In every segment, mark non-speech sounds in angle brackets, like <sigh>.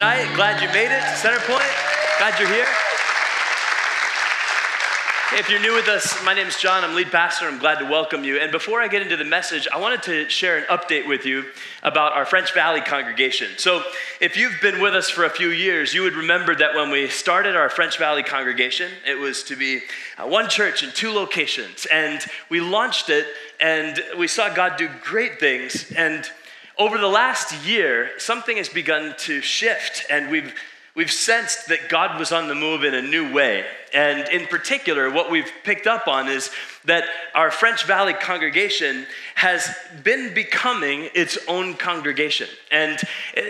Night. Glad you made it to Center Point. Glad you're here. If you're new with us, my name is John. I'm lead pastor. I'm glad to welcome you. And before I get into the message, I wanted to share an update with you about our French Valley congregation. So, if you've been with us for a few years, you would remember that when we started our French Valley congregation, it was to be uh, one church in two locations. And we launched it, and we saw God do great things. And over the last year, something has begun to shift, and we've, we've sensed that God was on the move in a new way. And in particular, what we've picked up on is that our French Valley congregation has been becoming its own congregation. And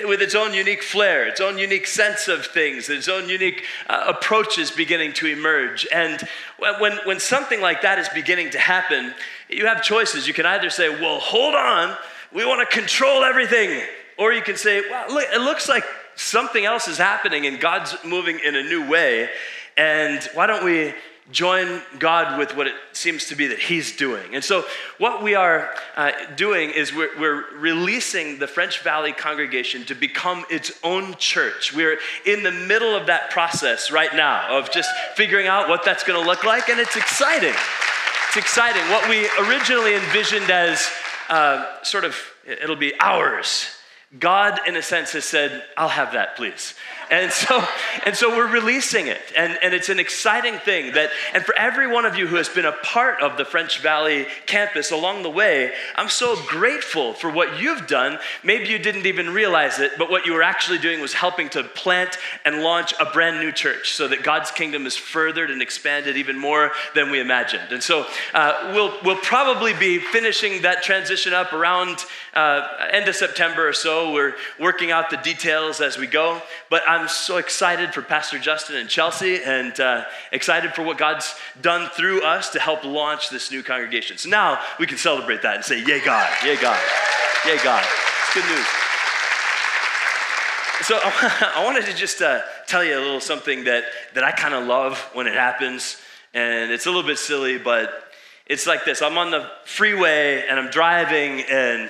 with its own unique flair, its own unique sense of things, its own unique uh, approaches beginning to emerge. And when, when something like that is beginning to happen, you have choices. You can either say, well, hold on we want to control everything. Or you can say, well, it looks like something else is happening and God's moving in a new way. And why don't we join God with what it seems to be that He's doing? And so, what we are uh, doing is we're, we're releasing the French Valley congregation to become its own church. We're in the middle of that process right now of just figuring out what that's going to look like, and it's exciting. It's exciting. What we originally envisioned as uh, sort of, it'll be ours. God, in a sense, has said, I'll have that, please. And so, and so we're releasing it. And, and it's an exciting thing that, and for every one of you who has been a part of the French Valley campus along the way, I'm so grateful for what you've done. Maybe you didn't even realize it, but what you were actually doing was helping to plant and launch a brand new church so that God's kingdom is furthered and expanded even more than we imagined. And so uh, we'll, we'll probably be finishing that transition up around uh, end of September or so. We're working out the details as we go. But I'm I'm so excited for Pastor Justin and Chelsea and uh, excited for what God's done through us to help launch this new congregation. So now we can celebrate that and say, Yay, God, yay, God, yay, God. It's good news. So <laughs> I wanted to just uh, tell you a little something that, that I kind of love when it happens. And it's a little bit silly, but it's like this I'm on the freeway and I'm driving and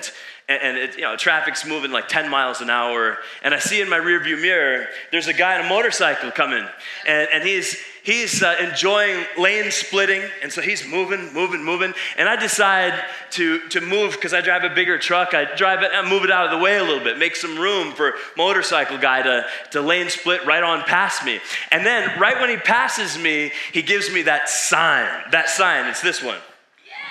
and, and it, you know, traffic's moving like 10 miles an hour, and I see in my rearview mirror, there's a guy on a motorcycle coming, and, and he's, he's uh, enjoying lane splitting, and so he's moving, moving, moving, and I decide to, to move, because I drive a bigger truck, I drive it, I move it out of the way a little bit, make some room for motorcycle guy to, to lane split right on past me. And then, right when he passes me, he gives me that sign, that sign, it's this one.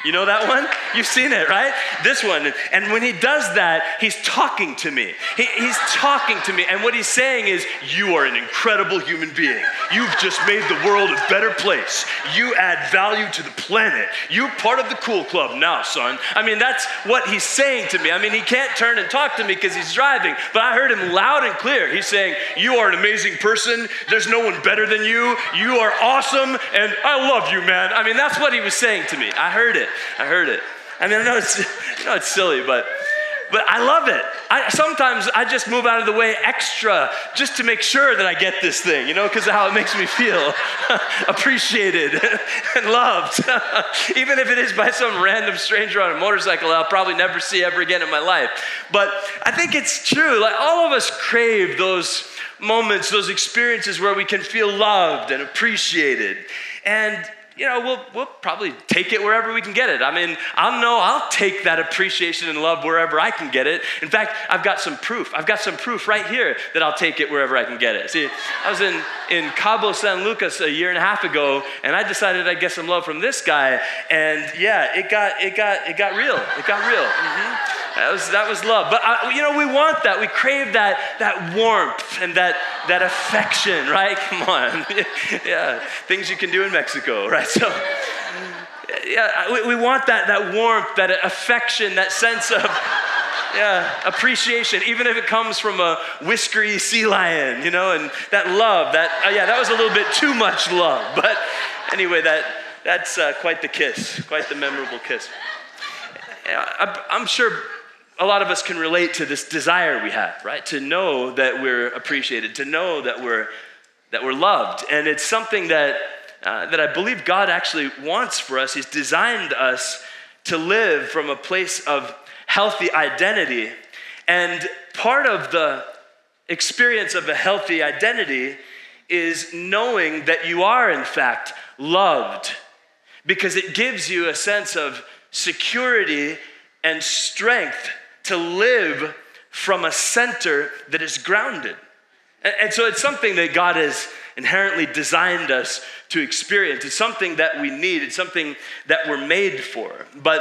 You know that one? You've seen it, right? This one. And when he does that, he's talking to me. He, he's talking to me. And what he's saying is, You are an incredible human being. You've just made the world a better place. You add value to the planet. You're part of the cool club now, son. I mean, that's what he's saying to me. I mean, he can't turn and talk to me because he's driving, but I heard him loud and clear. He's saying, You are an amazing person. There's no one better than you. You are awesome. And I love you, man. I mean, that's what he was saying to me. I heard it. I heard it. I mean, I know it's, <laughs> know it's silly, but, but I love it. I, sometimes I just move out of the way extra just to make sure that I get this thing, you know, because of how it makes me feel <laughs> appreciated <laughs> and loved. Even if it is by some random stranger on a motorcycle I'll probably never see ever again in my life. But I think it's true. Like all of us crave those moments, those experiences where we can feel loved and appreciated. And you know, we'll, we'll probably take it wherever we can get it. I mean, I'll know I'll take that appreciation and love wherever I can get it. In fact, I've got some proof. I've got some proof right here that I'll take it wherever I can get it. See, I was in, in Cabo San Lucas a year and a half ago, and I decided I'd get some love from this guy. And yeah, it got, it got, it got real. It got real. Mm-hmm. That was, that was love. But, uh, you know, we want that. We crave that, that warmth and that, that affection, right? <laughs> Come on. <laughs> yeah, things you can do in Mexico, right? <laughs> So, yeah, we, we want that, that warmth, that affection, that sense of, yeah, appreciation, even if it comes from a whiskery sea lion, you know, and that love, that, uh, yeah, that was a little bit too much love. <laughs> But anyway, that, that's uh, quite the kiss, quite the memorable kiss. Yeah, I'm sure a lot of us can relate to this desire we have, right? To know that we're appreciated, to know that we're that we're loved, and it's something that uh, that I believe God actually wants for us. He's designed us to live from a place of healthy identity, and part of the experience of a healthy identity is knowing that you are, in fact, loved because it gives you a sense of security and strength to live from a center that is grounded. And, so it's something that God has inherently designed us to experience. It's something that we need, it's something that we're made for. But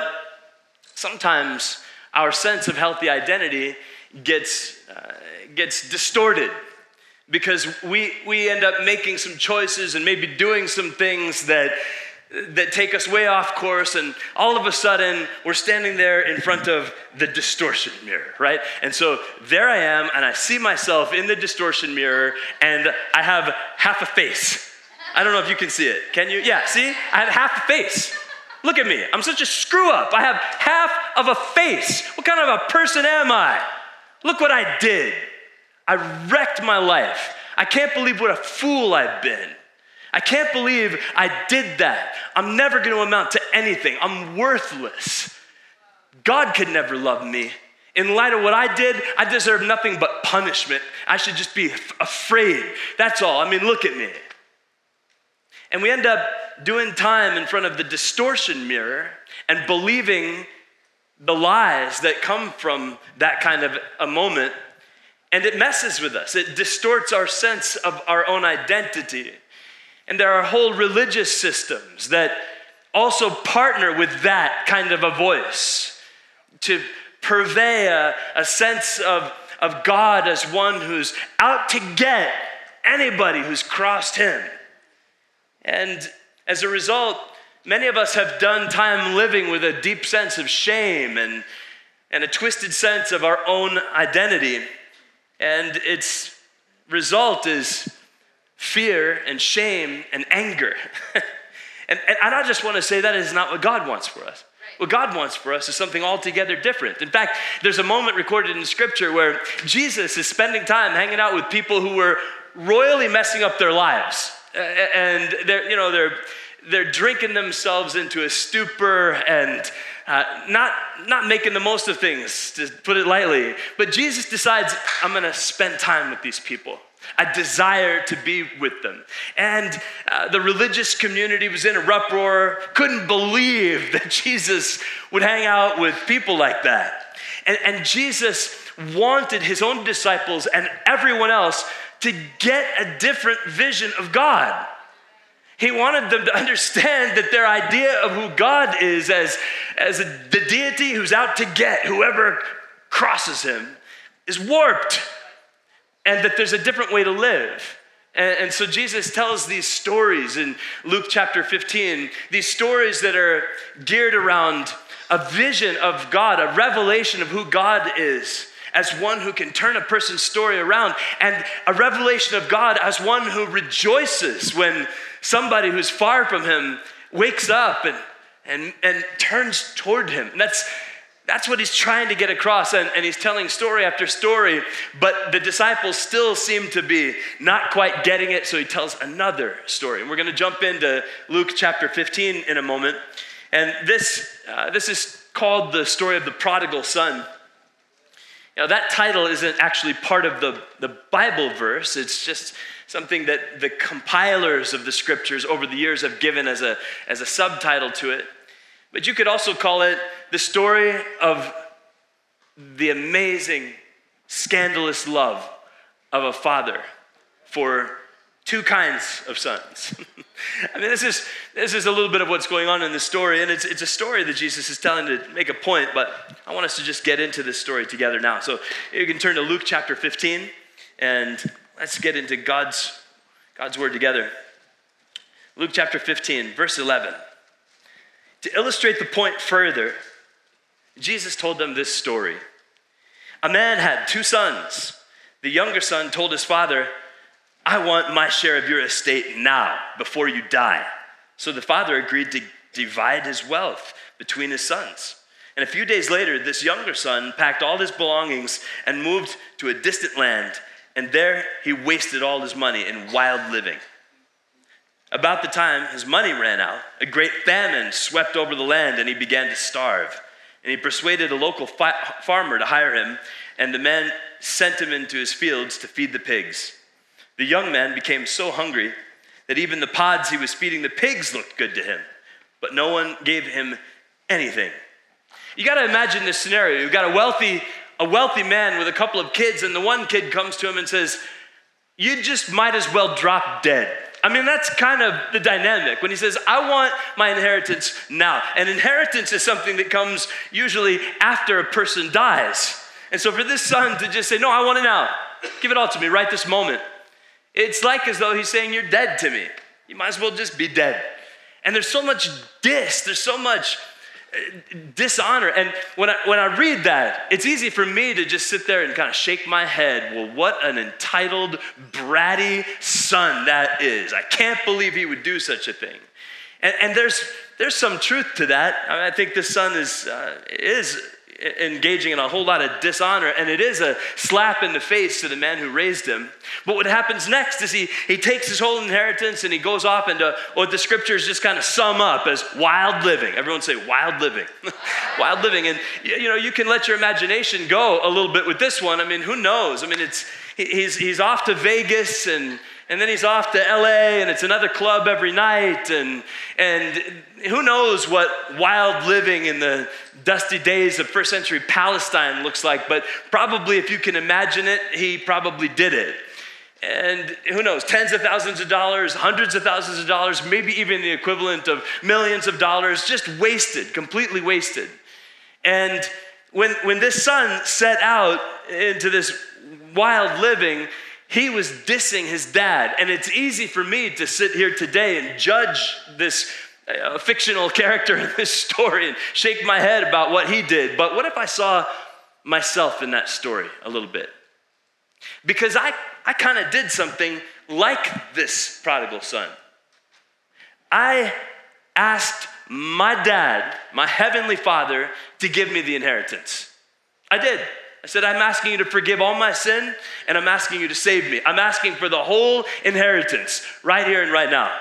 sometimes our sense of healthy identity gets, uh, gets distorted because we, we end up making some choices and maybe doing some things that that take us way off course, and all of a sudden we're standing there in front of the distortion mirror, right? And so there I am, and I see myself in the distortion mirror, and I have half a face. I don't know if you can see it. Can you? Yeah, see? I have half a face. Look at me. I'm such a screw up. I have half of a face. What kind of a person am I? Look what I did. I wrecked my life. I can't believe what a fool I've been. I can't believe I did that. I'm never going to amount to anything. I'm worthless. God could never love me. In light of what I did, I deserve nothing but punishment. I should just be afraid. That's all. I mean, look at me. And we end up doing time in front of the distortion mirror and believing the lies that come from that kind of a moment. And it messes with us, it distorts our sense of our own identity. And there are whole religious systems that also partner with that kind of a voice to purvey a, a sense of, of God as one who's out to get anybody who's crossed him. And as a result, many of us have done time living with a deep sense of shame and, and a twisted sense of our own identity. And its result is fear and shame and anger. <laughs> and, and I just want to say that is not what God wants for us. What God wants for us is something altogether different. In fact, there's a moment recorded in Scripture where Jesus is spending time hanging out with people who were royally messing up their lives. And they're, you know, they're, they're drinking themselves into a stupor and uh, not, not making the most of things, to put it lightly. But Jesus decides, I'm going to spend time with these people. I desire to be with them. And uh, the religious community was in a uproar, couldn't believe <laughs> that Jesus would hang out with people like that. And, and Jesus wanted his own disciples and everyone else to get a different vision of God. He wanted them to understand that their idea of who God is as, as a, the deity who's out to get whoever crosses him is warped and that there's a different way to live. And, so Jesus tells these stories in Luke chapter 15, these stories that are geared around a vision of God, a revelation of who God is as one who can turn a person's story around, and a revelation of God as one who rejoices when somebody who's far from him wakes up and, and, and turns toward him. And that's that's what he's trying to get across, and, and, he's telling story after story, but the disciples still seem to be not quite getting it, so he tells another story. And we're going to jump into Luke chapter 15 in a moment. And this, uh, this is called the story of the prodigal son. Now, that title isn't actually part of the, the Bible verse, it's just something that the compilers of the scriptures over the years have given as a, as a subtitle to it. But you could also call it the story of the amazing, scandalous love of a father for two kinds of sons. <laughs> I mean, this is, this is a little bit of what's going on in this story, and it's, it's a story that Jesus is telling to make a point, but I want us to just get into this story together now. So you can turn to Luke chapter 15, and let's get into God's, God's word together. Luke chapter 15, verse 11. To illustrate the point further, Jesus told them this story. A man had two sons. The younger son told his father, I want my share of your estate now, before you die. So the father agreed to divide his wealth between his sons. And a few days later, this younger son packed all his belongings and moved to a distant land. And there he wasted all his money in wild living. About the time his money ran out, a great famine swept over the land and he began to starve. And he persuaded a local fi- farmer to hire him, and the man sent him into his fields to feed the pigs. The young man became so hungry that even the pods he was feeding the pigs looked good to him, but no one gave him anything. You got to imagine this scenario. You've got a wealthy, a wealthy man with a couple of kids, and the one kid comes to him and says, You just might as well drop dead. I mean, that's kind of the dynamic when he says, I want my inheritance now. And inheritance is something that comes usually after a person dies. And so for this son to just say, No, I want it now, give it all to me right this moment, it's like as though he's saying, You're dead to me. You might as well just be dead. And there's so much dis, there's so much dishonor. And when I, when I read that, it's easy for me to just sit there and kind of shake my head. Well, what an entitled, bratty son that is. I can't believe he would do such a thing. And, and there's, there's some truth to that. I, mean, I think the son is, uh, is engaging in a whole lot of dishonor, and it is a slap in the face to the man who raised him. But what happens next is he, he takes his whole inheritance and he goes off into what the scriptures just kind of sum up as wild living. Everyone say wild living. <laughs> wild living. And you know, you can let your imagination go a little bit with this one. I mean, who knows? I mean, it's he's he's off to Vegas and and then he's off to LA and it's another club every night and and who knows what wild living in the dusty days of first century Palestine looks like but probably if you can imagine it he probably did it. And who knows tens of thousands of dollars hundreds of thousands of dollars maybe even the equivalent of millions of dollars just wasted completely wasted. And when when this son set out into this wild living he was dissing his dad. And it's easy for me to sit here today and judge this uh, fictional character in this story and shake my head about what he did. But what if I saw myself in that story a little bit? Because I, I kind of did something like this prodigal son. I asked my dad, my heavenly father, to give me the inheritance. I did. I said, I'm asking you to forgive all my sin and I'm asking you to save me. I'm asking for the whole inheritance right here and right now.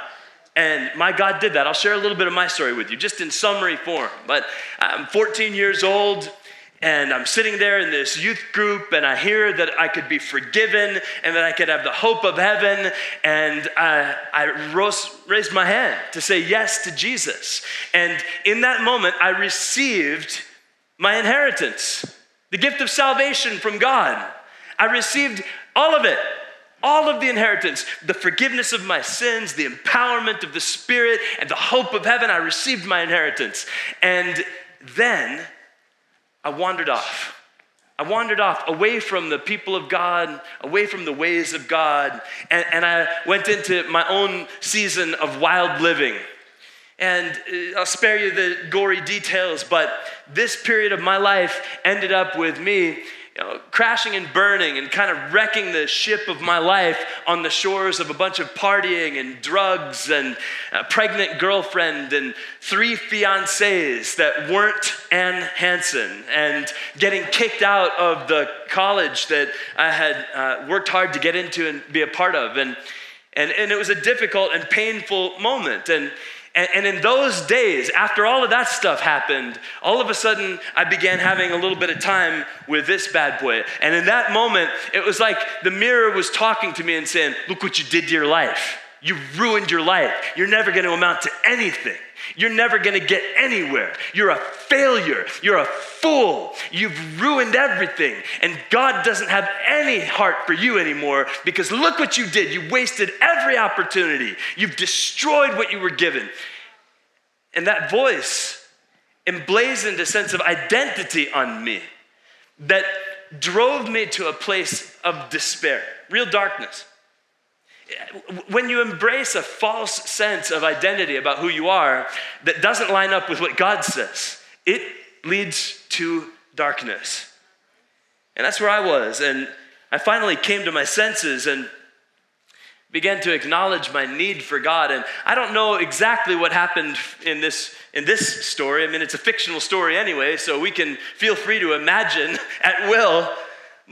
And my God did that. I'll share a little bit of my story with you, just in summary form. But I'm 14 years old, and I'm sitting there in this youth group, and I hear that I could be forgiven and that I could have the hope of heaven. And I, I rose, raised my hand to say yes to Jesus. And in that moment, I received my inheritance the gift of salvation from God. I received all of it, all of the inheritance, the forgiveness of my sins, the empowerment of the Spirit, and the hope of heaven. I received my inheritance. And then I wandered off. I wandered off away from the people of God, away from the ways of God, and, and I went into my own season of wild living. And uh, I'll spare you the gory details, but this period of my life ended up with me you know, crashing and burning and kind of wrecking the ship of my life on the shores of a bunch of partying and drugs and a pregnant girlfriend and three fiancés that weren't Anne Hanson and getting kicked out of the college that I had uh, worked hard to get into and be a part of. And, and, and it was a difficult and painful moment. And and, and, in those days, after all of that stuff happened, all of a sudden I began having a little bit of time with this bad boy. And in that moment, it was like the mirror was talking to me and saying, Look what you did to your life. You ruined your life. You're never going to amount to anything. You're never going to get anywhere. You're a failure. You're a fool. You've ruined everything. And God doesn't have any heart for you anymore because look what you did. You wasted every opportunity. You've destroyed what you were given. And that voice emblazoned a sense of identity on me that drove me to a place of despair, real darkness. When you embrace a false sense of identity about who you are that doesn't line up with what God says, it leads to darkness. And that's where I was. And I finally came to my senses and began to acknowledge my need for God. And I don't know exactly what happened in this, in this story. I mean, it's a fictional story anyway, so we can feel free to imagine <laughs> at will.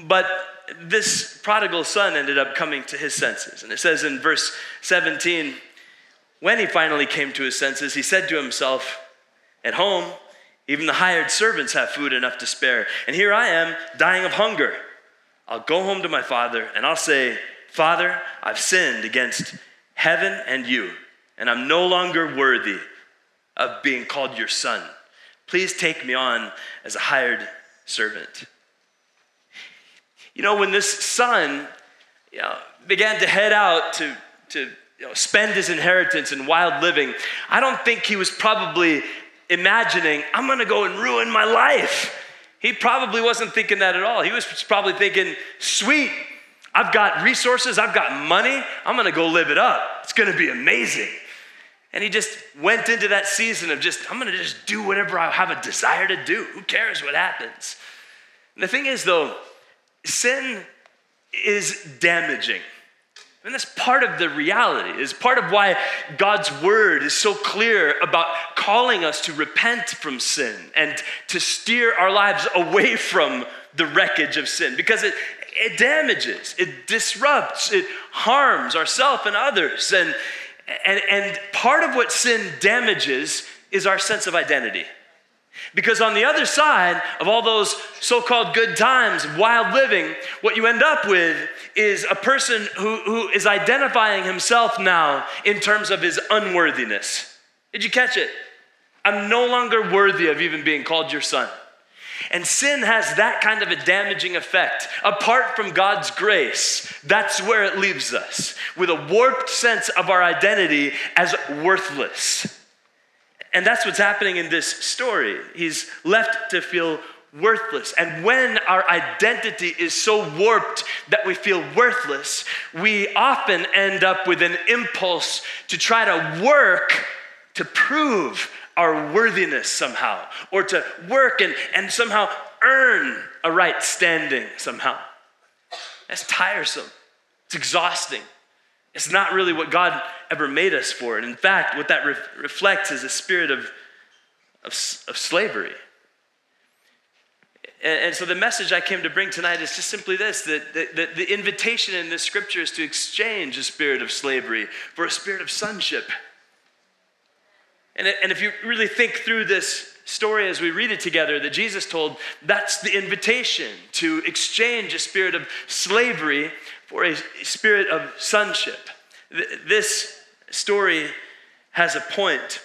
But this prodigal son ended up coming to his senses. And it says in verse 17, when he finally came to his senses, he said to himself, At home, Even the hired servants have food enough to spare. And here I am, dying of hunger. I'll go home to my father and I'll say, Father, I've sinned against heaven and you, and I'm no longer worthy of being called your son. Please take me on as a hired servant. You know, when this son you know, began to head out to, to you know, spend his inheritance in wild living, I don't think he was probably imagining, I'm gonna go and ruin my life. He probably wasn't thinking that at all. He was probably thinking, sweet, I've got resources, I've got money, I'm gonna go live it up. It's gonna be amazing. And he just went into that season of just, I'm gonna just do whatever I have a desire to do. Who cares what happens? And the thing is, though, sin is damaging. And that's part of the reality, is part of why God's word is so clear about calling us to repent from sin and to steer our lives away from the wreckage of sin because it, it damages, it disrupts, it harms ourselves and others. And, and, and part of what sin damages is our sense of identity. Because on the other side of all those so called good times, wild living, what you end up with is a person who, who is identifying himself now in terms of his unworthiness. Did you catch it? I'm no longer worthy of even being called your son. And sin has that kind of a damaging effect. Apart from God's grace, that's where it leaves us with a warped sense of our identity as worthless. And that's what's happening in this story. He's left to feel worthless. And when our identity is so warped that we feel worthless, we often end up with an impulse to try to work to prove our worthiness somehow, or to work and, and somehow earn a right standing somehow. That's tiresome. It's exhausting. It's not really what God ever made us for. And in fact, what that re- reflects is a spirit of, of, of slavery. And, and, so the message I came to bring tonight is just simply this that, that, that the invitation in this scripture is to exchange a spirit of slavery for a spirit of sonship. And, and if you really think through this story as we read it together that Jesus told, that's the invitation to exchange a spirit of slavery for a spirit of sonship. This story has a point.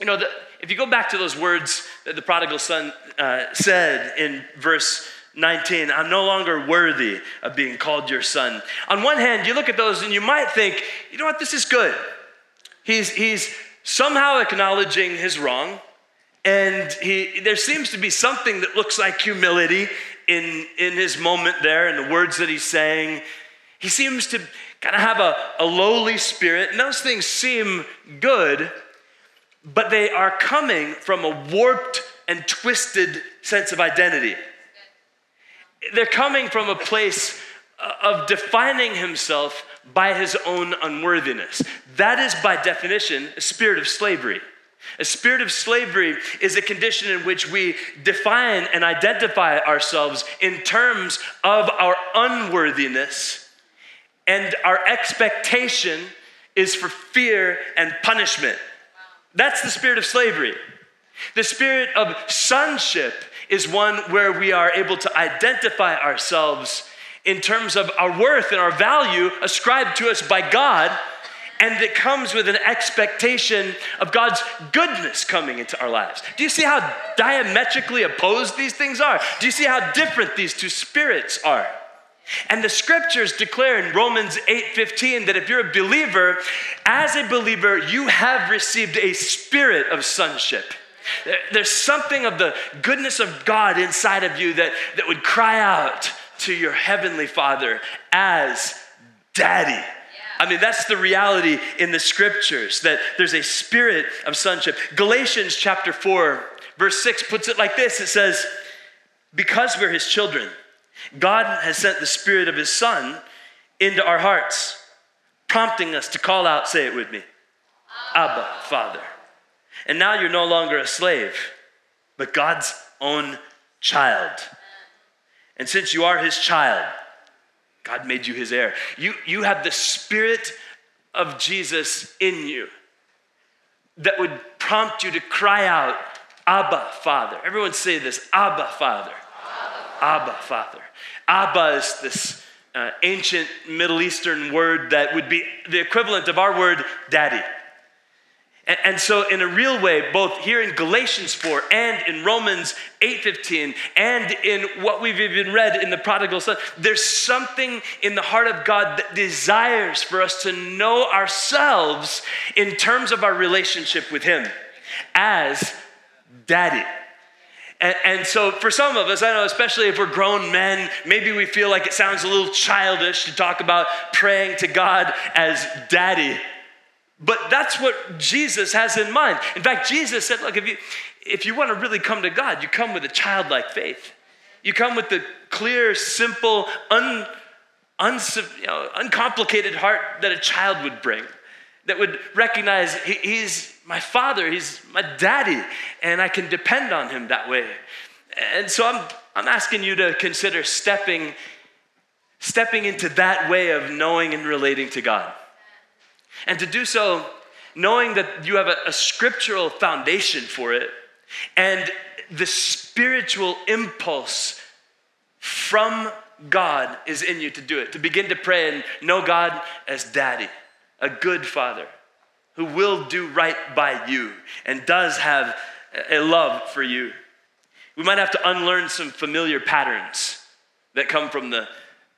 You know, the, if you go back to those words that the prodigal son uh, said in verse 19, I'm no longer worthy of being called your son. On one hand, you look at those and you might think, you know what, this is good. He's, he's somehow acknowledging his wrong, and he, there seems to be something that looks like humility in, in his moment there, in the words that he's saying. He seems to kind of have a, a lowly spirit, and those things seem good, but they are coming from a warped and twisted sense of identity. They're coming from a place uh, of defining himself by his own unworthiness. That is, by definition, a spirit of slavery. A spirit of slavery is a condition in which we define and identify ourselves in terms of our unworthiness, and our expectation is for fear and punishment. That's the spirit of slavery. The spirit of sonship is one where we are able to identify ourselves in terms of our worth and our value ascribed to us by God. And it comes with an expectation of God's goodness coming into our lives. Do you see how diametrically opposed these things are? Do you see how different these two spirits are? And the scriptures declare in Romans 8:15 that if you're a believer, as a believer, you have received a spirit of sonship. There's something of the goodness of God inside of you that, that would cry out, to your heavenly Father as daddy. I mean, that's the reality in the scriptures that there's a spirit of sonship. Galatians chapter 4, verse 6 puts it like this it says, Because we're his children, God has sent the spirit of his son into our hearts, prompting us to call out, say it with me, Abba, Father. And now you're no longer a slave, but God's own child. And since you are his child, God made you his heir. You, you have the spirit of Jesus in you that would prompt you to cry out, Abba, Father. Everyone say this Abba, Father. Abba, Father. Abba is this uh, ancient Middle Eastern word that would be the equivalent of our word daddy. And, and so, in a real way, both here in Galatians 4 and in Romans 8:15, and in what we've even read in the prodigal son, there's something in the heart of God that desires for us to know ourselves in terms of our relationship with Him as daddy. And, and, so, for some of us, I know, especially if we're grown men, maybe we feel like it sounds a little childish to talk about praying to God as daddy. But that's what Jesus has in mind. In fact, Jesus said, Look, if you, if you want to really come to God, you come with a childlike faith. You come with the clear, simple, un, un, you know, uncomplicated heart that a child would bring, that would recognize he, he's my father, he's my daddy, and I can depend on him that way. And so I'm, I'm asking you to consider stepping, stepping into that way of knowing and relating to God. And to do so, knowing that you have a, a scriptural foundation for it and the spiritual impulse from God is in you to do it, to begin to pray and know God as daddy, a good father who will do right by you and does have a love for you. We might have to unlearn some familiar patterns that come from the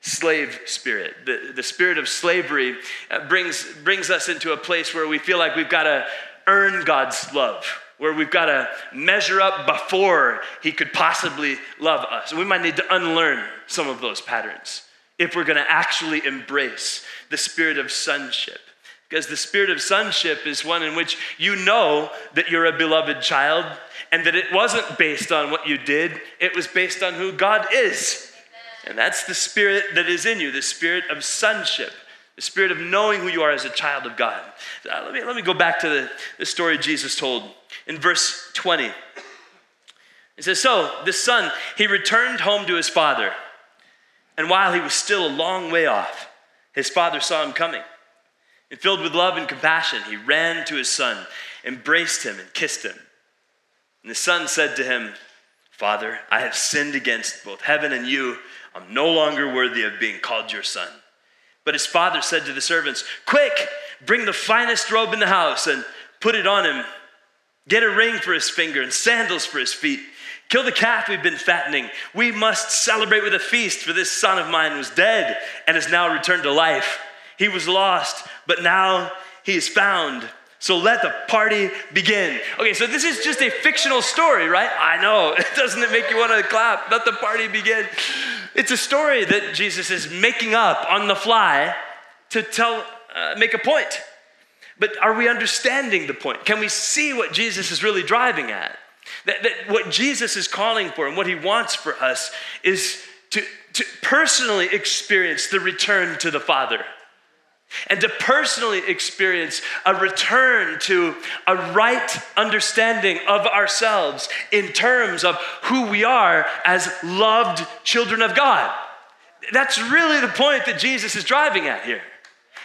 slave spirit. The, the spirit of slavery uh, brings, brings us into a place where we feel like we've got to earn God's love, where we've got to measure up before He could possibly love us. we might need to unlearn some of those patterns if we're going to actually embrace the spirit of sonship. Because the spirit of sonship is one in which you know that you're a beloved child and that it wasn't based on what you did, it was based on who God is. And that's the spirit that is in you, the spirit of sonship, the spirit of knowing who you are as a child of God. Uh, let, me, let me go back to the, the story Jesus told in verse 20. It says, So the son, he returned home to his father. And while he was still a long way off, his father saw him coming. And filled with love and compassion, he ran to his son, embraced him, and kissed him. And the son said to him, Father, I have sinned against both heaven and you. I'm no longer worthy of being called your son. But his father said to the servants, Quick, bring the finest robe in the house and put it on him. Get a ring for his finger and sandals for his feet. Kill the calf we've been fattening. We must celebrate with a feast, for this son of mine was dead and has now returned to life. He was lost, but now he is found. So let the party begin. Okay, so this is just a fictional story, right? I know. <laughs> Doesn't it make you want to clap? Let the party begin. It's a story that Jesus is making up on the fly to tell, uh, make a point. But are we understanding the point? Can we see what Jesus is really driving at? That, that what Jesus is calling for and what he wants for us is to, to personally experience the return to the Father and to personally experience a return to a right understanding of ourselves in terms of who we are as loved children of God. That's really the point that Jesus is driving at here.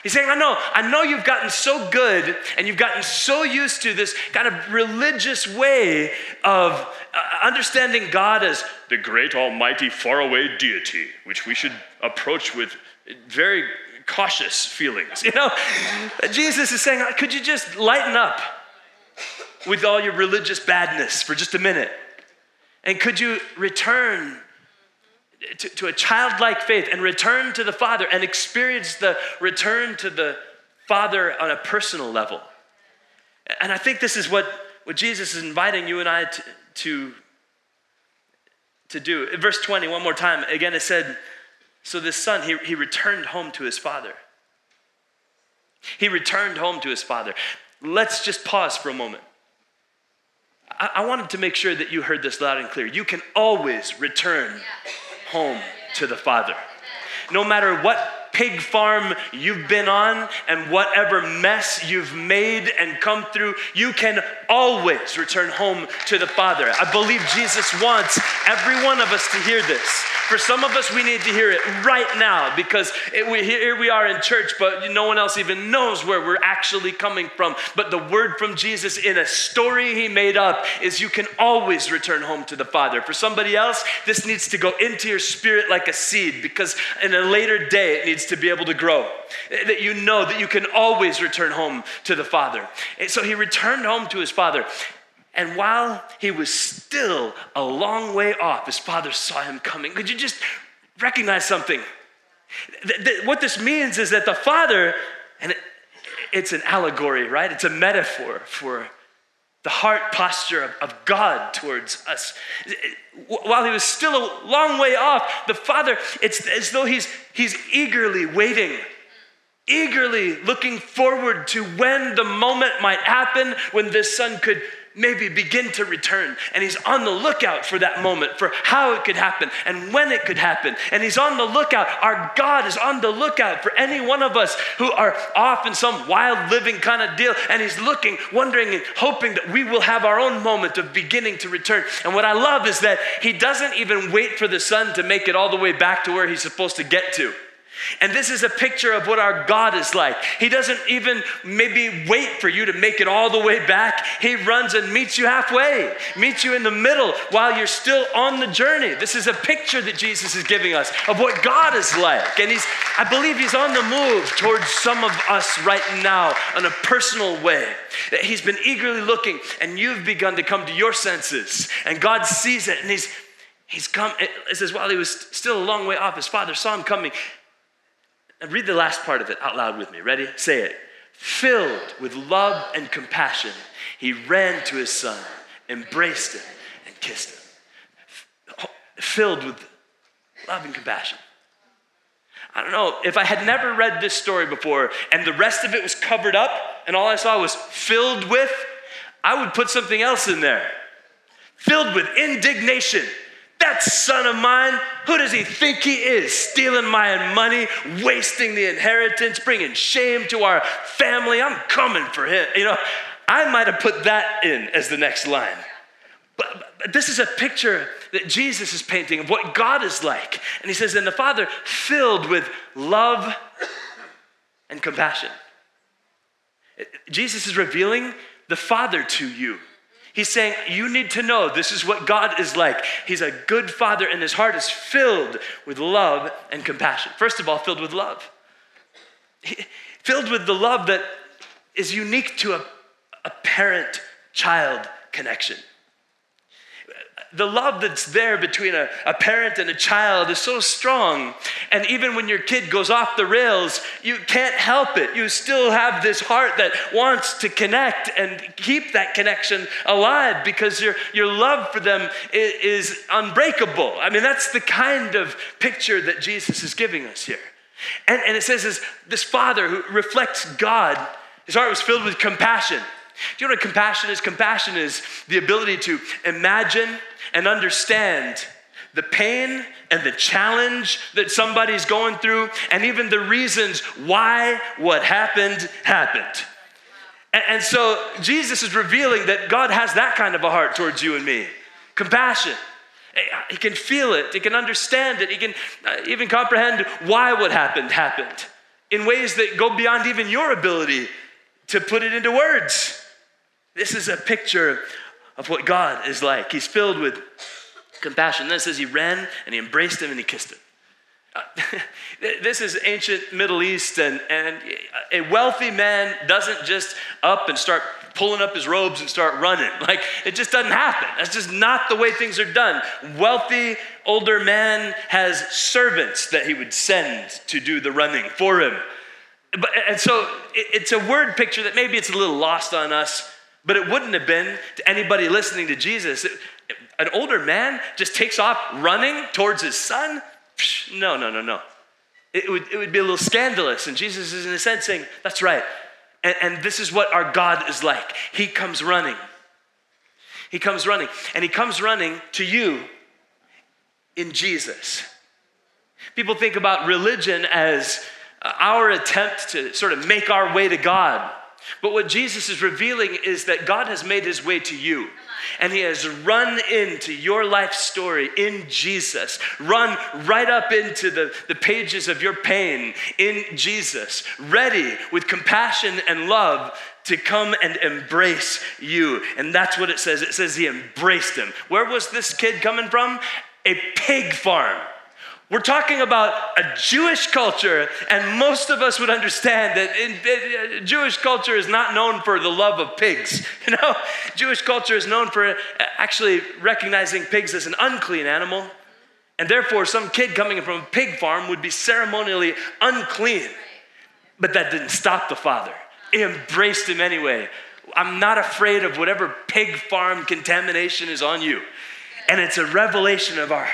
He's saying, I know, I know you've gotten so good and you've gotten so used to this kind of religious way of uh, understanding God as the great, almighty, faraway deity, which we should approach with very cautious feelings. You know, Jesus is saying, could you just lighten up with all your religious badness for just a minute? And could you return to, to a childlike faith and return to the Father and experience the return to the Father on a personal level? And I think this is what, what Jesus is inviting you and I to, to, to do. Verse 20, one more time, again, it said, so this son, he, he returned home to his father. He returned home to his father. Let's just pause for a moment. I, I wanted to make sure that you heard this loud and clear. You can always return home to the Father. No matter what pig farm you've been on and whatever mess you've made and come through, you can always return home to the Father. I believe Jesus wants every one of us to hear this. For some of us, we need to hear it right now because it, we, here we are in church, but no one else even knows where we're actually coming from. But the word from Jesus in a story he made up is you can always return home to the Father. For somebody else, this needs to go into your spirit like a seed because in a later day, it needs to be able to grow. That you know that you can always return home to the Father. And so he returned home to his Father. And while he was still a long way off, his father saw him coming. Could you just recognize something? what this means is that the father, and it's an allegory, right? It's a metaphor for the heart posture of, of God towards us. While he was still a long way off, the father, it's as though he's, he's eagerly waiting eagerly looking forward to when the moment might happen when this son could maybe begin to return. And he's on the lookout for that moment, for how it could happen and when it could happen. And he's on the lookout. Our God is on the lookout for any one of us who are off in some wild living kind of deal. And he's looking, wondering, and hoping that we will have our own moment of beginning to return. And what I love is that he doesn't even wait for the son to make it all the way back to where he's supposed to get to. And this is a picture of what our God is like. He doesn't even maybe wait for you to make it all the way back. He runs and meets you halfway, meets you in the middle while you're still on the journey. This is a picture that Jesus is giving us of what God is like. And he's, I believe he's on the move towards some of us right now in a personal way. He's been eagerly looking, and you've begun to come to your senses. And God sees it, and he's He's come, it says, while he was still a long way off, his father saw him coming. Read the last part of it out loud with me. Ready? Say it. Filled with love and compassion, he ran to his son, embraced him, and kissed him. Filled with love and compassion. I don't know, if I had never read this story before and the rest of it was covered up and all I saw was filled with, I would put something else in there. Filled with indignation that son of mine, who does he think he is? Stealing my money, wasting the inheritance, bringing shame to our family. I'm coming for him. You know, I might have put that in as the next line. But, but, this is a picture that Jesus is painting of what God is like. And he says, and the Father filled with love and compassion. Jesus is revealing the Father to you. He's saying, You need to know this is what God is like. He's a good father, and his heart is filled with love and compassion. First of all, filled with love. He, filled with the love that is unique to a, a parent child connection the love that's there between a, a parent and a child is so strong. And even when your kid goes off the rails, you can't help it. You still have this heart that wants to connect and keep that connection alive because your, your love for them is, is unbreakable. I mean, that's the kind of picture that Jesus is giving us here. And, and it says, this, this father who reflects God, his heart was filled with compassion. Do you know what compassion is? Compassion is the ability to imagine and understand the pain and the challenge that somebody's going through, and even the reasons why what happened happened. And, so Jesus is revealing that God has that kind of a heart towards you and me compassion. He can feel it, he can understand it, he can uh, even comprehend why what happened happened in ways that go beyond even your ability to put it into words. This is a picture of what God is like. He's filled with compassion. Then it says he ran and he embraced him and he kissed him. Uh, <laughs> this is ancient Middle East, and, and a wealthy man doesn't just up and start pulling up his robes and start running. <laughs> Like, it just doesn't happen. That's just not the way things are done. Wealthy, older man has servants that he would send to do the running for him. But, and so it, it's a word picture that maybe it's a little lost on us but it wouldn't have been to anybody listening to Jesus. An older man just takes off running towards his son? No, no, no, no. It would, it would be a little scandalous. And Jesus is, in a sense, saying, That's right. And, and this is what our God is like. He comes running. He comes running. And he comes running to you in Jesus. People think about religion as our attempt to sort of make our way to God. But what Jesus is revealing is that God has made his way to you. And he has run into your life story in Jesus, run right up into the, the pages of your pain in Jesus, ready with compassion and love to come and embrace you. And that's what it says. It says he embraced him. Where was this kid coming from? A pig farm. We're talking about a Jewish culture, and most of us would understand that in, in, uh, Jewish culture is not known for the love of pigs. <laughs> You know, Jewish culture is known for uh, actually recognizing pigs as an unclean animal, and therefore, some kid coming from a pig farm would be ceremonially unclean. But that didn't stop the father. He embraced him anyway. I'm not afraid of whatever pig farm contamination is on you. And it's a revelation of our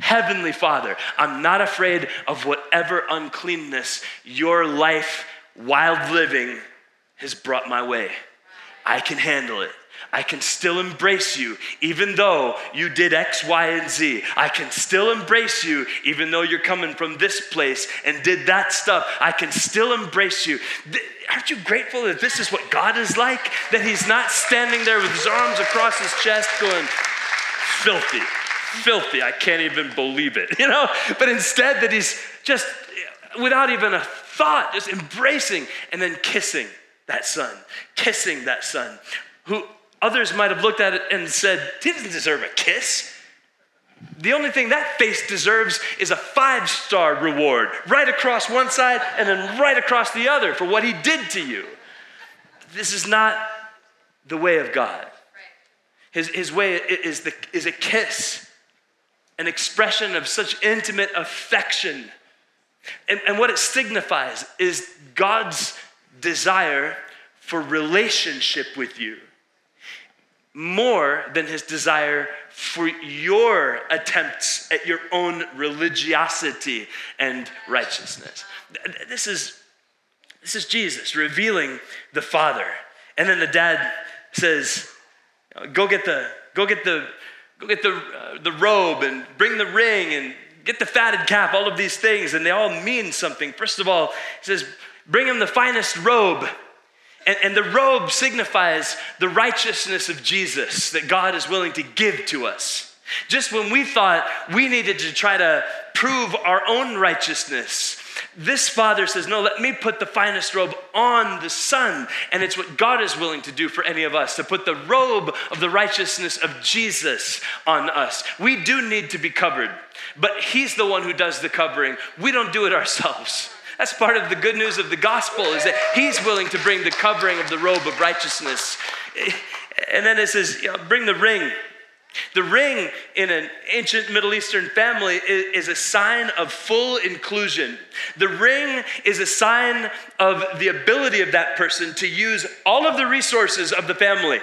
Heavenly Father, I'm not afraid of whatever uncleanness your life, wild living, has brought my way. I can handle it. I can still embrace you even though you did X, Y, and Z. I can still embrace you even though you're coming from this place and did that stuff. I can still embrace you. Aren't you grateful that this is what God is like? That He's not standing there with His arms across His chest going, filthy filthy. I can't even believe it, <laughs> you know? But instead, that he's just without even a thought, just embracing and then kissing that son, kissing that son, who others might have looked at it and said, he doesn't deserve a kiss. The only thing that face deserves is a five star reward, right across one side and then right across the other for what he did to you. This is not the way of God. His, his way is, the, is a kiss an expression of such intimate affection. And, and what it signifies is God's desire for relationship with you more than his desire for your attempts at your own religiosity and righteousness. This is, this is Jesus revealing the Father. And then the dad says, Go get the, go get the go get the, uh, the robe and bring the ring and get the fatted calf, all of these things, and they all mean something. First of all, he says, bring him the finest robe. And, and the robe signifies the righteousness of Jesus that God is willing to give to us. Just when we thought we needed to try to prove our own righteousness, this father says, No, let me put the finest robe on the son. And it's what God is willing to do for any of us to put the robe of the righteousness of Jesus on us. We do need to be covered, but he's the one who does the covering. We don't do it ourselves. That's part of the good news of the gospel is that he's willing to bring the covering of the robe of righteousness. And then it says, you know, bring the ring. The ring in an ancient Middle Eastern family is, a sign of full inclusion. The ring is a sign of the ability of that person to use all of the resources of the family.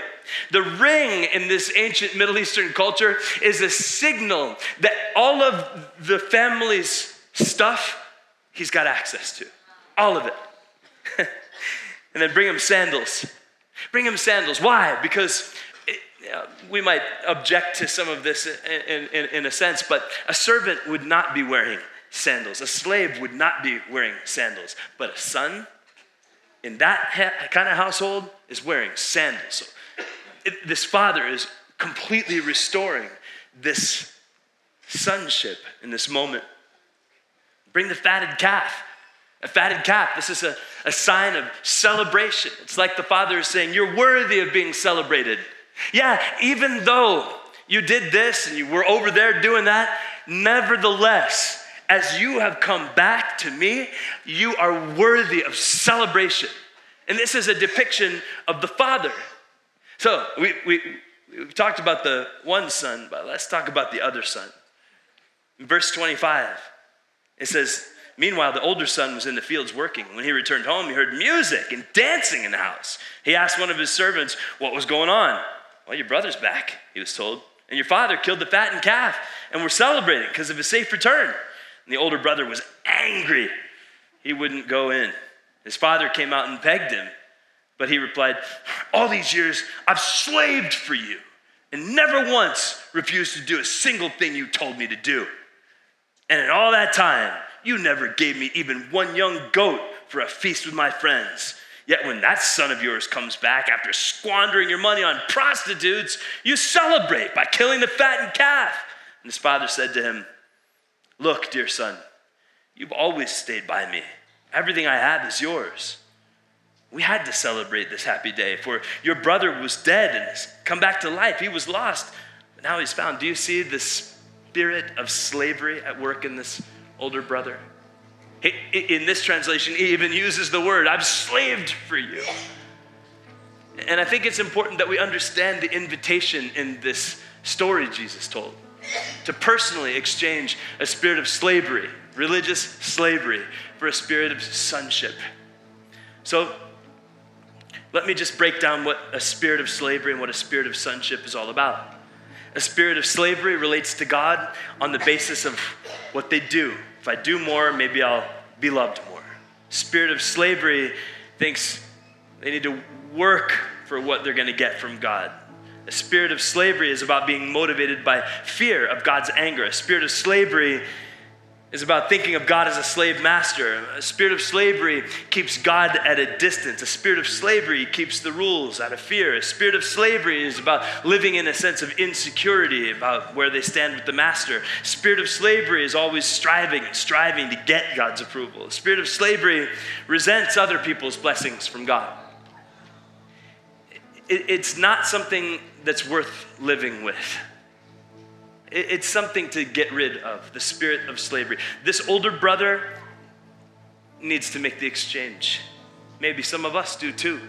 The ring in this ancient Middle Eastern culture is a signal that all of the family's stuff he's got access to. All of it. <laughs> and then bring him sandals. Bring him sandals. Why? Because Uh, we might object to some of this in, in, in, a sense, but a servant would not be wearing sandals. A slave would not be wearing sandals. But a son in that ha- kind of household is wearing sandals. So it, this father is completely restoring this sonship in this moment. Bring the fatted calf. A fatted calf, this is a, a sign of celebration. It's like the father is saying, You're worthy of being celebrated. Yeah, even though you did this and you were over there doing that, nevertheless, as you have come back to me, you are worthy of celebration. And this is a depiction of the Father. So we, we, we've talked about the one son, but let's talk about the other son. In verse 25, it says, Meanwhile, the older son was in the fields working. When he returned home, he heard music and dancing in the house. He asked one of his servants what was going on. Well, your brother's back, he was told. And your father killed the fattened calf, and we're celebrating because of his safe return. And the older brother was angry. He wouldn't go in. His father came out and begged him, but he replied, All these years I've slaved for you and never once refused to do a single thing you told me to do. And in all that time, you never gave me even one young goat for a feast with my friends. Yet when that son of yours comes back after squandering your money on prostitutes, you celebrate by killing the fattened calf. And his father said to him, Look, dear son, you've always stayed by me. Everything I have is yours. We had to celebrate this happy day, for your brother was dead and has come back to life. He was lost, but now he's found. Do you see the spirit of slavery at work in this older brother? In this translation, he even uses the word, I've slaved for you. And I think it's important that we understand the invitation in this story Jesus told to personally exchange a spirit of slavery, religious slavery, for a spirit of sonship. So let me just break down what a spirit of slavery and what a spirit of sonship is all about. A spirit of slavery relates to God on the basis of what they do. If I do more, maybe I'll be loved more. Spirit of slavery thinks they need to work for what they're going to get from God. A spirit of slavery is about being motivated by fear of God's anger. A spirit of slavery is about thinking of God as a slave master. A spirit of slavery keeps God at a distance. A spirit of slavery keeps the rules out of fear. A spirit of slavery is about living in a sense of insecurity about where they stand with the master. Spirit of slavery is always striving and striving to get God's approval. A spirit of slavery resents other people's blessings from God. It's not something that's worth living with. It's something to get rid of, the spirit of slavery. This older brother needs to make the exchange. Maybe some of us do too.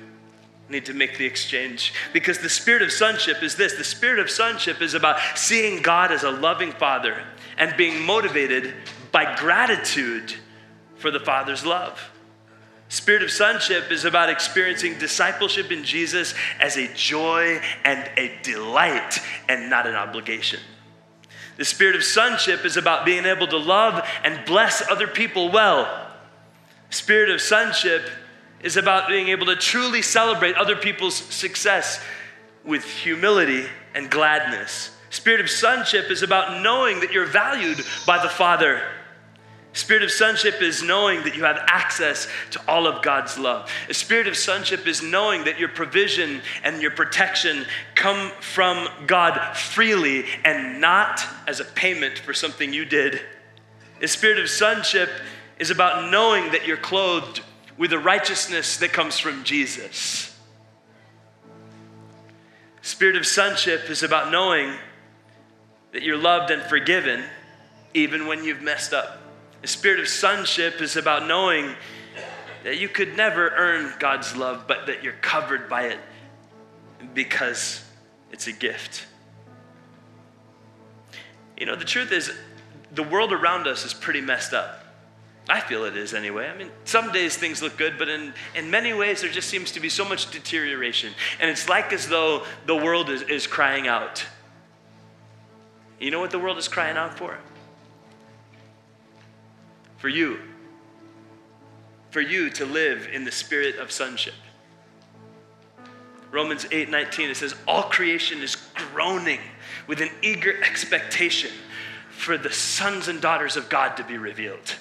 Need to make the exchange. Because the spirit of sonship is this the spirit of sonship is about seeing God as a loving father and being motivated by gratitude for the father's love. Spirit of sonship is about experiencing discipleship in Jesus as a joy and a delight and not an obligation. The spirit of sonship is about being able to love and bless other people well. Spirit of sonship is about being able to truly celebrate other people's success with humility and gladness. Spirit of sonship is about knowing that you're valued by the Father Spirit of sonship is knowing that you have access to all of God's love. A spirit of sonship is knowing that your provision and your protection come from God freely and not as a payment for something you did. A spirit of sonship is about knowing that you're clothed with the righteousness that comes from Jesus. Spirit of sonship is about knowing that you're loved and forgiven even when you've messed up. The spirit of sonship is about knowing that you could never earn God's love, but that you're covered by it because it's a gift. You know, the truth is, the world around us is pretty messed up. I feel it is anyway. I mean, some days things look good, but in, in many ways there just seems to be so much deterioration. And it's like as though the world is, is crying out. You know what the world is crying out for? For you, for you to live in the spirit of sonship. Romans 8 19, it says, All creation is groaning with an eager expectation for the sons and daughters of God to be revealed.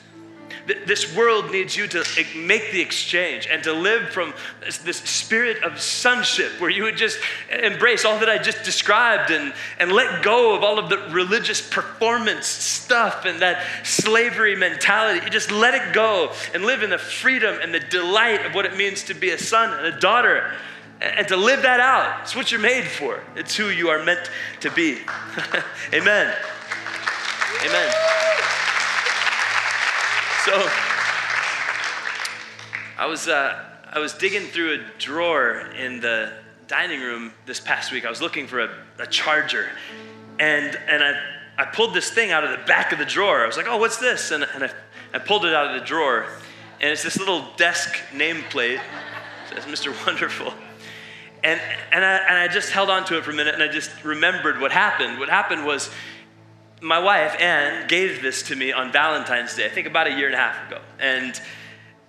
This world needs you to make the exchange and to live from this, spirit of sonship where you would just embrace all that I just described and, and let go of all of the religious performance stuff and that slavery mentality. You just let it go and live in the freedom and the delight of what it means to be a son and a daughter and to live that out. It's what you're made for, it's who you are meant to be. <laughs> Amen. Amen. So I was, uh, I was digging through a drawer in the dining room this past week. I was looking for a, a charger. And, and I, I pulled this thing out of the back of the drawer. I was like, oh, what's this? And, and I, I pulled it out of the drawer. And it's this little desk nameplate. It says Mr. Wonderful. And, and, I, and I just held on to it for a minute and I just remembered what happened. What happened was my wife, Anne, gave this to me on Valentine's Day, I think about a year and a half ago. And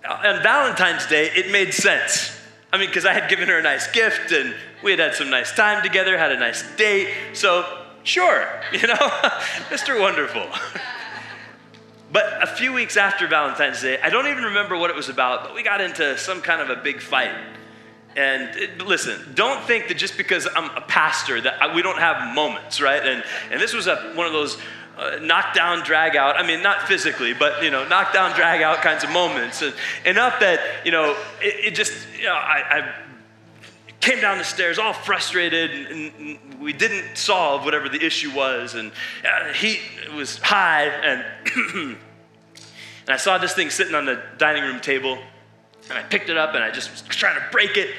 on Valentine's Day, it made sense. I mean, because I had given her a nice gift and we had had some nice time together, had a nice date. So, sure, <laughs> you know, <laughs> Mr. Wonderful. <laughs> But a few weeks after Valentine's Day, I don't even remember what it was about, but we got into some kind of a big fight. And it, listen, don't think that just because I'm a pastor that I, we don't have moments, right? And, and this was a, one of those uh, knockdown, drag out. I mean, not physically, but you know, knockdown, drag out kinds of moments. And enough that you know, it, it just, you know, I, I, came down the stairs all frustrated, and, and, we didn't solve whatever the issue was, and uh, heat was high, and <clears throat> and I saw this thing sitting on the dining room table, and I picked it up, and I just was trying to break it.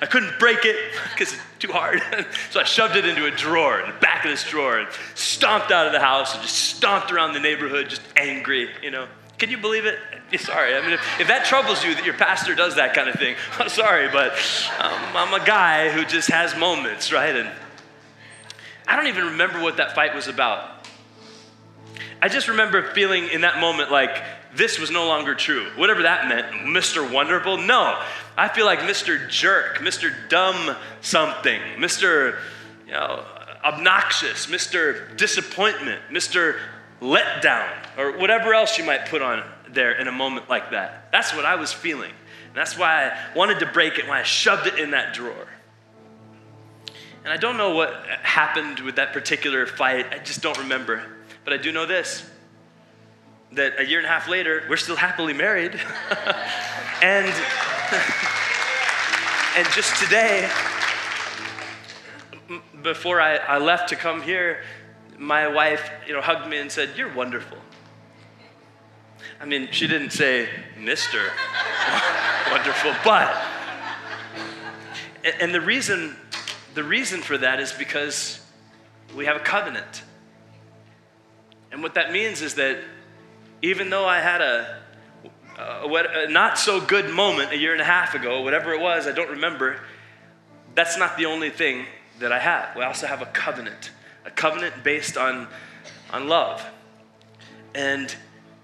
I couldn't break it <laughs> because it's too hard. <laughs> so I shoved it into a drawer, in the back of this drawer, and stomped out of the house and just stomped around the neighborhood, just angry, you know. Can you believe it? Sorry. I mean, if, if, that troubles you that your pastor does that kind of thing, <laughs> I'm sorry, but um, I'm a guy who just has moments, right? And I don't even remember what that fight was about. I just remember feeling in that moment like this was no longer true. Whatever that meant, Mr. Wonderful. No, I feel like Mr. Jerk, Mr. Dumb something, Mr. You know, obnoxious, Mr. Disappointment, Mr. Letdown, or whatever else you might put on there in a moment like that. That's what I was feeling. And that's why I wanted to break it when I shoved it in that drawer. And I don't know what happened with that particular fight. I just don't remember. But I do know this that a year and a half later, we're still happily married. <laughs> and, <laughs> and just today, before I, I left to come here, my wife you know, hugged me and said, You're wonderful. I mean, she didn't say, Mr. <laughs> wonderful, but. And the reason, the reason for that is because we have a covenant. And what that means is that even though I had a, a, a, not so good moment a year and a half ago, whatever it was, I don't remember, that's not the only thing that I have. We also have a covenant, a covenant based on, on love. And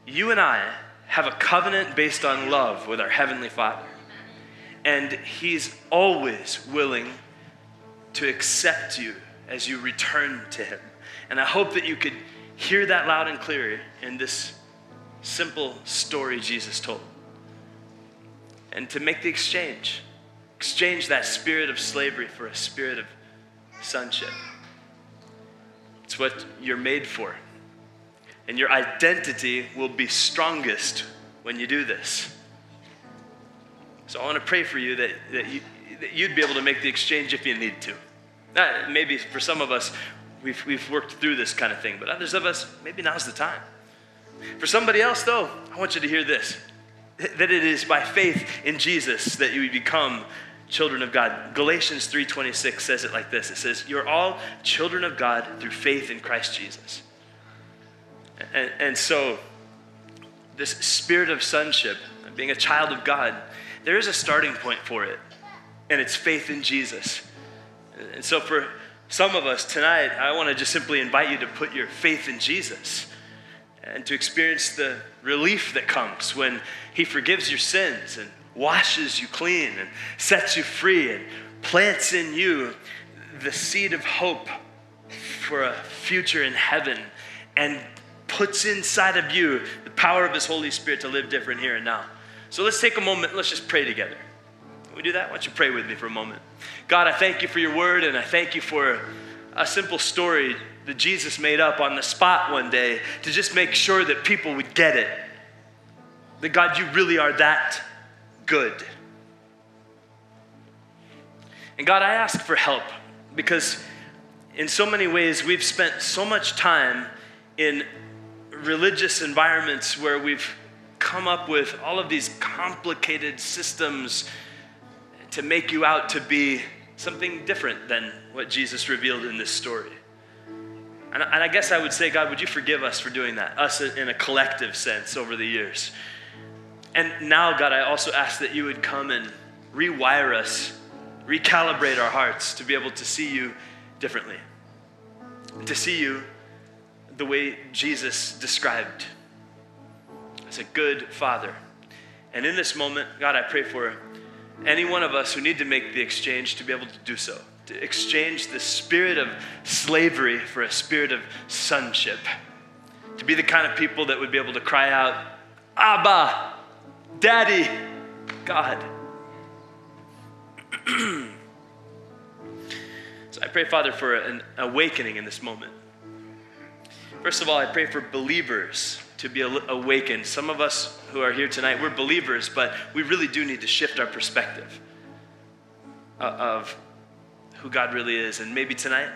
you and I have a covenant based on love with our Heavenly Father. And He's always willing to accept you as you return to Him. And I hope that you could hear that loud and clear in this simple story Jesus told. And to make the exchange, exchange that spirit of slavery for a spirit of sonship. It's what you're made for. And your identity will be strongest when you do this. So I want to pray for you that, that, you, you'd be able to make the exchange if you need to. Now, maybe for some of us, we've, we've worked through this kind of thing, but others of us, maybe now's the time. For somebody else, though, I want you to hear this that it is by faith in Jesus that you become children of God. Galatians 3:26 says it like this. It says, "You're all children of God through faith in Christ Jesus." And, and so this spirit of sonship, being a child of God, there is a starting point for it, and it's faith in Jesus. And so for some of us tonight, I want to just simply invite you to put your faith in Jesus and to experience the relief that comes when He forgives your sins and washes you clean and sets you free and plants in you the seed of hope for a future in heaven and puts inside of you the power of His Holy Spirit to live different here and now. So let's take a moment, let's just pray together. Can we do that? Why don't you pray with me for a moment? God, I thank you for your word and I thank you for a simple story that Jesus made up on the spot one day to just make sure that people would get it. That God, you really are that good. And God, I ask for help because in so many ways we've spent so much time in religious environments where we've come up with all of these complicated systems to make you out to be something different than what Jesus revealed in this story. And, I guess I would say, God, would you forgive us for doing that, us in a collective sense over the years? And now, God, I also ask that you would come and rewire us, recalibrate our hearts to be able to see you differently, to see you the way Jesus described as a good father. And in this moment, God, I pray for any one of us who need to make the exchange to be able to do so exchange the spirit of slavery for a spirit of sonship, to be the kind of people that would be able to cry out, Abba, Daddy, God. <clears throat> so I pray, Father, for an awakening in this moment. First of all, I pray for believers to be awakened. Some of us who are here tonight, we're believers, but we really do need to shift our perspective uh, of who God really is. And maybe tonight,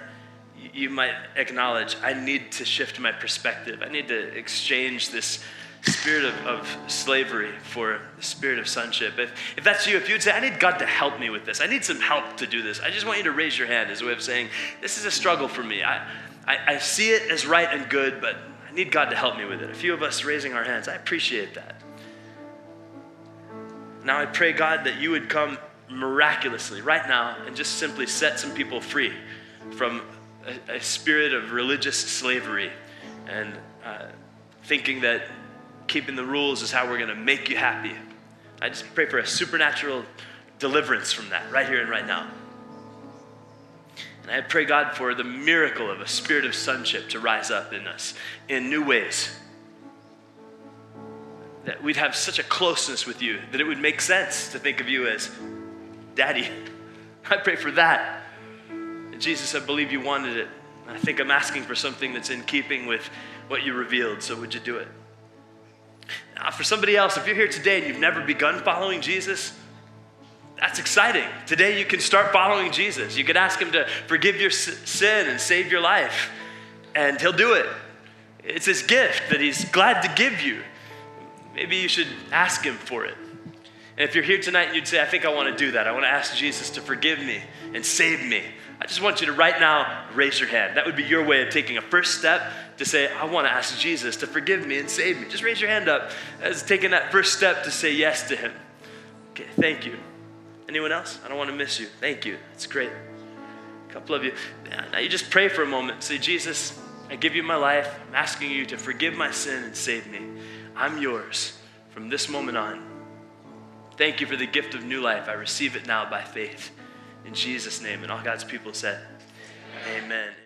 you might acknowledge I need to shift my perspective. I need to exchange this spirit of, of slavery for the spirit of sonship. If, if that's you, if you'd say, I need God to help me with this, I need some help to do this, I just want you to raise your hand as a way of saying, This is a struggle for me. I, I, I see it as right and good, but I need God to help me with it. A few of us raising our hands, I appreciate that. Now I pray, God, that you would come miraculously right now and just simply set some people free from a, a spirit of religious slavery and uh, thinking that keeping the rules is how we're going to make you happy. I just pray for a supernatural deliverance from that right here and right now. And I pray, God, for the miracle of a spirit of sonship to rise up in us in new ways. That we'd have such a closeness with you that it would make sense to think of you as Daddy. <laughs> I pray for that. And Jesus, I believe you wanted it. I think I'm asking for something that's in keeping with what you revealed, so would you do it? Now, for somebody else, if you're here today and you've never begun following Jesus, that's exciting. Today you can start following Jesus. You can ask him to forgive your sin and save your life, and he'll do it. It's his gift that he's glad to give you. Maybe you should ask him for it. And if you're here tonight and you'd say, I think I want to do that, I want to ask Jesus to forgive me and save me, I just want you to right now raise your hand. That would be your way of taking a first step to say, I want to ask Jesus to forgive me and save me. Just raise your hand up as taking that first step to say yes to Him. Okay, thank you. Anyone else? I don't want to miss you. Thank you. It's great. A couple of you. Now you just pray for a moment. Say, Jesus, I give you my life. I'm asking you to forgive my sin and save me. I'm yours from this moment on. Thank you for the gift of new life. I receive it now by faith. In Jesus' name. And all God's people said, Amen. Amen.